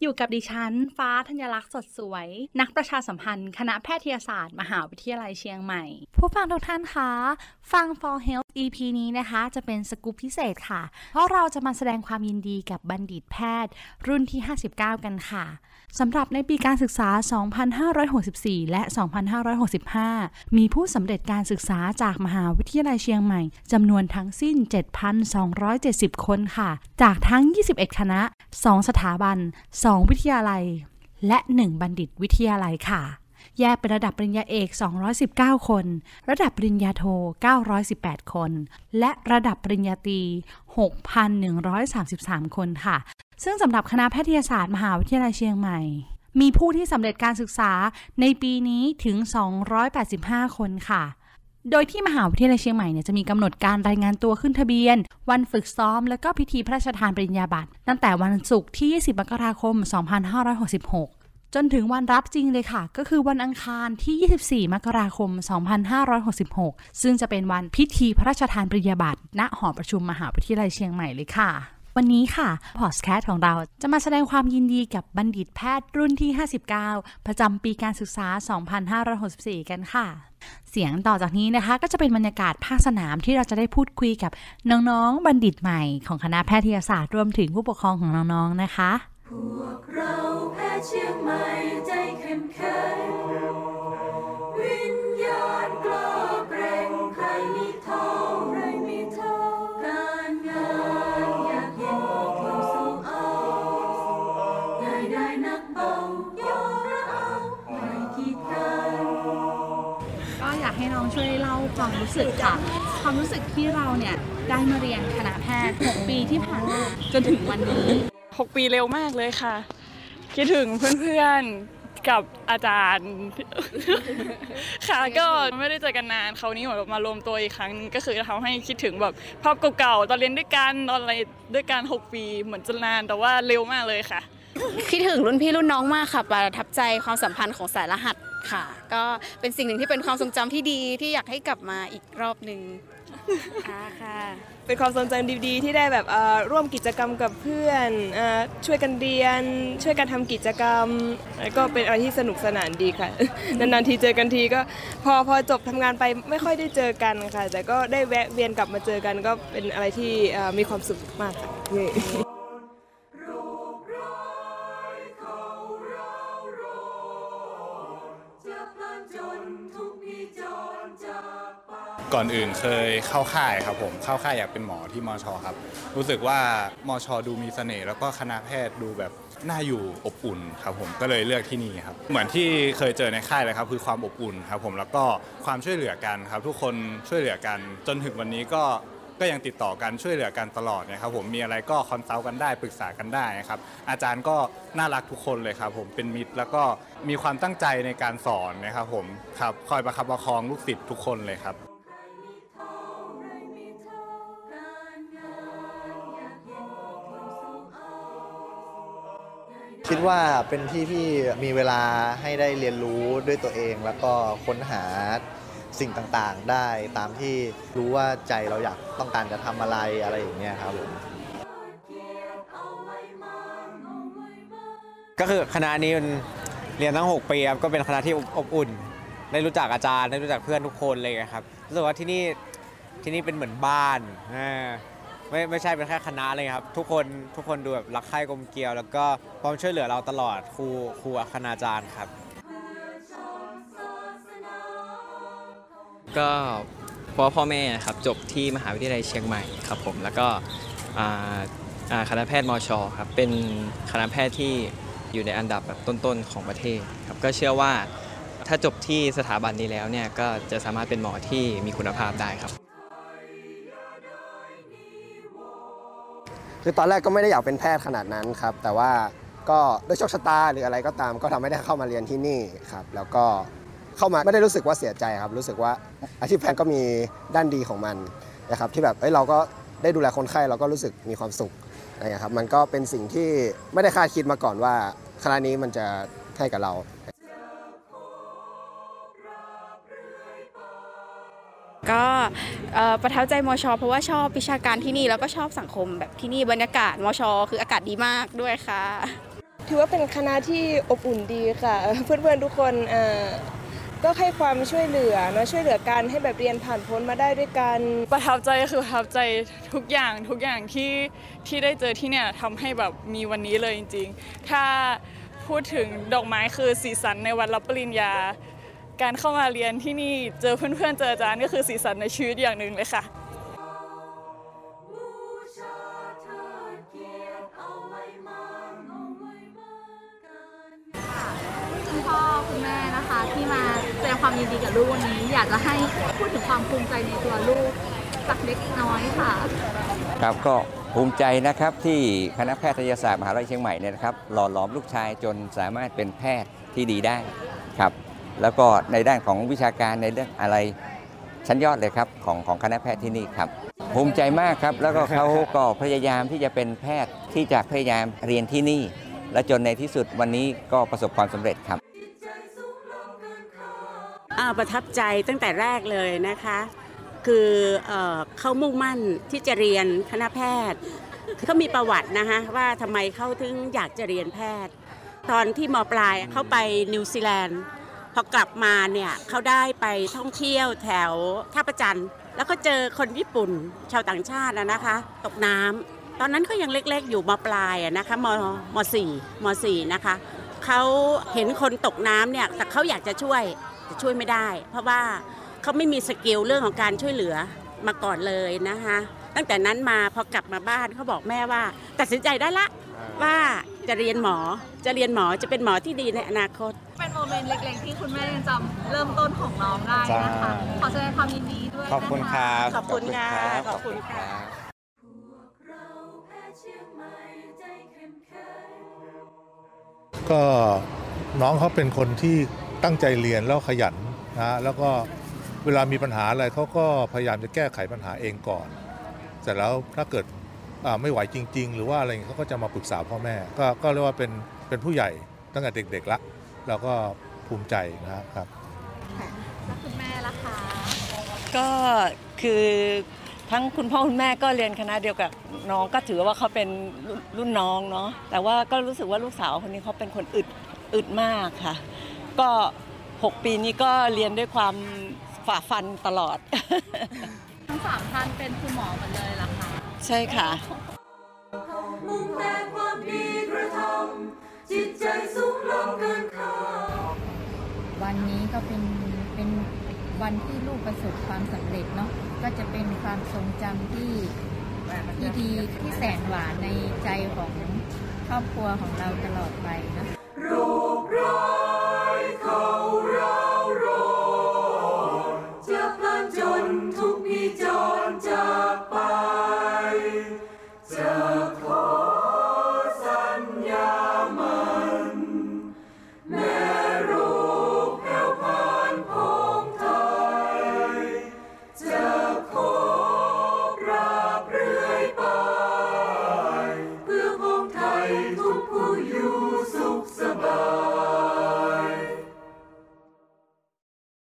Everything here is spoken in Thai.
อยู่กับดิฉัน ฟ้าธัญลักษณ์สดสวย นักประชาสัมพันธ์ คณะแพทยศาสตร์ มหาวิทยาลัยเชียงใหม่ ผู้ฟังทุกท่านคะ ฟัง For Health EP นี้นะคะ จะเป็นสกู๊ปพิเศษค่ะ เพราะเราจะมาแสดงความยินดีกับบัณฑิตแพทย์ รุ่นที่ 59 กันค่ะสำหรับในปีการศึกษา 2564 และ 2565 มีผู้สำเร็จการศึกษาจากมหาวิทยาลัยเชียงใหม่จำนวนทั้งสิ้น 7,270 คนค่ะ จากทั้ง 21 คณะ 2 สถาบัน2 วิทยาลัย และ 1 บัณฑิตวิทยาลัยค่ะ แยกเป็นระดับปริญญาเอก 219 คน ระดับปริญญาโท 918 คน และระดับปริญญาตรี 6,133 คนค่ะ ซึ่งสำหรับคณะแพทยศาสตร์มหาวิทยาลัยเชียงใหม่มีผู้ที่สำเร็จการศึกษาในปีนี้ถึง 285 คนค่ะ โดยที่มหาวิทยาลัยเชียงใหม่เนี่ยจะมีกำหนดการรายงานตัวขึ้นทะเบียน วันฝึกซ้อม และก็พิธีพระราชทานปริญญาบัตรตั้งแต่วันศุกร์ที่ 20 มกราคม 2566 จนถึงวันรับจริงเลยค่ะ ก็คือวันอังคารที่ 24 มกราคม 2566 ซึ่งจะเป็นวันพิธีพระราชทานปริญญาบัตรณหอประชุมมหาวิทยาลัยเชียงใหม่เลยค่ะ วันนี้ค่ะพอดแคสต์ของเราจะมาแสดงความยินดีกับบัณฑิตแพทย์รุ่นที่ 59 ประจำปีการศึกษา 2564 กันค่ะ เสียงต่อจากนี้นะคะ ก็จะเป็นบรรยากาศภาคสนามที่เราจะได้พูดคุยกับน้องๆ บัณฑิตใหม่ของคณะแพทยศาสตร์รวมถึงผู้ปกครองของน้องๆ นะคะ พวกเราแพทย์เชียงใหม่ใจเข้มแข็ง ให้น้องช่วยเล่าความรู้สึกค่ะ ความรู้สึกที่เราเนี่ยได้มาเรียนคณะแพทย์ 6 ปีที่ผ่านมาจนถึงวันนี้ 6 ปีเร็วมากเลยค่ะ คิดถึงเพื่อนๆกับอาจารย์ ค่ะก็ไม่ได้เจอกันนานคราวนี้เหมือนมารวมตัวอีกครั้งนึงก็คือทำให้คิดถึงแบบภาพเก่าๆตอนเรียนด้วยกันตอนอะไรด้วยกัน 6 ปีเหมือนจะนานแต่ว่าเร็วมากเลยค่ะ คิดถึงรุ่นพี่รุ่นน้องมากค่ะ ประทับใจความสัมพันธ์ของสายรหัสค่ะ ก็เป็นสิ่งหนึ่งที่เป็นความทรงจำที่ดีที่อยากให้กลับมาอีกรอบหนึ่งอ่าค่ะเป็นความทรงจำดีๆ ที่ได้แบบเอ่อร่วมกิจกรรมกับเพื่อนเอ่อช่วยกันเรียน ช่วยกันทำกิจกรรมแล้วก็เป็นอะไรที่สนุกสนานดีค่ะ นานๆทีเจอกันทีก็พอพอจบทำงานไปไม่ค่อยได้เจอกันค่ะ แต่ก็ได้แวะเวียนกลับมาเจอกันก็เป็นอะไรที่เอ่อมีความสุขมากค่ะเย้จะ ก่อนอื่นเคยเข้าค่ายครับผมเข้าค่ายอยากเป็นหมอที่มช. ครับ รู้สึกว่ามช. ดูมีเสน่ห์แล้วก็คณะแพทย์ดูแบบน่าอยู่อบอุ่นครับผมก็เลยเลือกที่นี่ครับเหมือนที่เคยเจอในค่ายเลยครับคือความอบอุ่นครับผมแล้วก็ความช่วยเหลือกันครับ ทุกคนช่วยเหลือกัน จนถึงวันนี้ก็ก็ยังติดต่อกันช่วยเหลือกันตลอดนะครับผมมีอะไรก็ consult กันได้ปรึกษากันได้ครับอาจารย์ก็น่ารักทุกคนเลยครับผมเป็นมิตรแล้วก็มีความตั้งใจในการสอนนะครับผมครับคอยประคับประคองลูกศิษย์ทุกคนเลยครับ คิดว่าเป็นที่ที่มีเวลาให้ได้เรียนรู้ด้วยตัวเอง แล้วก็ค้นหาสิ่งต่างๆ ได้ตามที่รู้ว่าใจเราอยากต้องการจะทำอะไรอะไรอย่างเงี้ยครับผมก็คือคณะนี้มันเรียนตั้ง 6 ปีครับก็เป็นคณะที่อบอุ่น ได้รู้จักอาจารย์ได้รู้จักเพื่อนทุกคนเลยครับรู้สึกว่าที่นี่ที่นี่เป็นเหมือนบ้านอ่า ไม่ไม่ใช่เป็นแค่คณะเลยครับ ทุกคนทุกคนดูแบบรักใคร่กลมเกลียว แล้วก็พร้อมช่วยเหลือเราตลอดครูครูคณาจารย์ครับ ก็เพราะพ่อแม่ครับจบที่มหาวิทยาลัยเชียงใหม่ครับผมแล้วก็อาอาคณะแพทย์มชครับเป็นคณะแพทย์ที่อยู่ในอันดับแบบต้นๆของประเทศครับก็เชื่อว่าถ้าจบที่สถาบันนี้แล้วเนี่ยก็จะสามารถเป็นหมอที่มีคุณภาพได้ครับ คือตอนแรกก็ไม่ได้อยากเป็นแพทย์ขนาดนั้นครับ แต่ว่าก็ด้วยโชคชะตาหรืออะไรก็ตาม ก็ทำให้ได้เข้ามาเรียนที่นี่ครับ แล้วก็เข้ามาไม่ได้รู้สึกว่าเสียใจครับ รู้สึกว่าอาชีพแพทย์ก็มีด้านดีของมันนะครับ ที่แบบเอ้ยเราก็ได้ดูแลคนไข้เราก็รู้สึกมีความสุขอะไรอย่างเงี้ยครับ มันก็เป็นสิ่งที่ไม่ได้คาดคิดมาก่อนว่าคณะนี้มันจะให้กับเรา ก็เอ่อประทับใจมชเพราะว่าชอบวิชาการที่นี่แล้วก็ชอบสังคมแบบที่นี่บรรยากาศมชคืออากาศดีมากด้วยค่ะ ถือว่าเป็นคณะที่อบอุ่นดีค่ะ เพื่อนๆทุกคนเอ่อก็ให้ความช่วยเหลือเนอะช่วยเหลือกันให้แบบเรียนผ่านพ้นมาได้ด้วยกัน ประทับใจคือประทับใจทุกอย่างทุกอย่างที่ที่ได้เจอที่เนี่ยทำให้แบบมีวันนี้เลยจริง ๆ ถ้าพูดถึงดอกไม้คือสีสันในวันรับปริญญา การเข้ามาเรียนที่นี่เจอเพื่อนๆเจออาจารย์ก็คือสีสันในชีวิตอย่างหนึ่งเลยค่ะคุณพ่อคุณแม่นะคะที่มาแสดงความยินดีกับลูกวันนี้ อยากจะให้พูดถึงความภูมิใจในตัวลูกสักเล็กน้อยค่ะ ครับก็ภูมิใจนะครับที่คณะแพทยศาสตร์มหาวิทยาลัยเชียงใหม่เนี่ยนะครับหล่อหลอมลูกชายจนสามารถเป็นแพทย์ที่ดีได้ครับ แล้วก็ในด้านของวิชาการในเรื่องอะไรชั้นยอดเลยครับของของคณะแพทย์ที่นี่ครับภูมิใจมากครับ แล้วก็เขาก็พยายามที่จะเป็นแพทย์ที่จะพยายามเรียนที่นี่ และจนในที่สุดวันนี้ก็ประสบความสำเร็จครับประทับใจตั้งแต่แรกเลยนะคะ คือเอ่อเขามุ่งมั่นที่จะเรียนคณะแพทย์เขามีประวัตินะคะว่าทำไมเขาถึงอยากจะเรียนแพทย์ ตอนที่มปลายเขาไปนิวซีแลนด์ พอกลับมาเนี่ยเขาได้ไปท่องเที่ยวแถวท่าประจันแล้วก็เจอคนญี่ปุ่นชาวต่างชาตินะคะ ตกน้ำตอนนั้นเขายังเล็กๆอยู่ม.ปลายนะคะม. ม.สี่ ม.สี่นะคะเขาเห็นคนตกน้ำเนี่ยแต่เขาอยากจะช่วยแต่ช่วยไม่ได้ เพราะว่าเขาไม่มี skill เรื่องของการช่วยเหลือมาก่อนเลยนะคะตั้งแต่นั้นมาพอกลับมาบ้านเขาบอกแม่ว่าตัดสินใจได้ละว่าจะเรียนหมอจะเรียนหมอจะเป็นหมอที่ดีในอนาคต เป็น moment เล็กๆ ที่คุณแม่ยังจำเริ่มต้นของน้องได้นะคะ ขอแสดงความยินดีด้วยขอบคุณครับขอบคุณค่ะขอบคุณค่ะก็น้องเขาเป็นคนที่ตั้งใจเรียนแล้วขยันนะแล้วก็เวลามีปัญหาอะไรเขาก็พยายามจะแก้ไขปัญหาเองก่อน เสร็จแล้วถ้าเกิดอ่าไม่ไหวจริง ๆ หรือว่าอะไรอย่างเงี้ยเขาก็จะมาปรึกษาพ่อแม่ ก็ก็เรียกว่าเป็นเป็นผู้ใหญ่ตั้งแต่เด็กๆละ แล้วก็ภูมิใจนะครับแล้วคุณแม่ล่ะคะก็คือทั้งคุณพ่อคุณแม่ก็เรียนคณะเดียวกับน้องก็ถือว่าเขาเป็นรุ่นรุ่นน้องเนาะแต่ว่าก็รู้สึกว่าลูกสาวคนนี้เขาเป็นคนอึดอึดมากค่ะ ก็ 6 ปีนี้ก็เรียนด้วยความฝ่าฟันตลอด ทั้งสามท่านเป็นคุณหมอหมดเลยเหรอคะใช่ค่ะ วันนี้ก็เป็นเป็นวันที่ลูกประสบความสำเร็จเนาะก็จะเป็นความทรงจำที่ที่ดีที่แสนหวานในใจของครอบครัวของเราตลอดไปนะ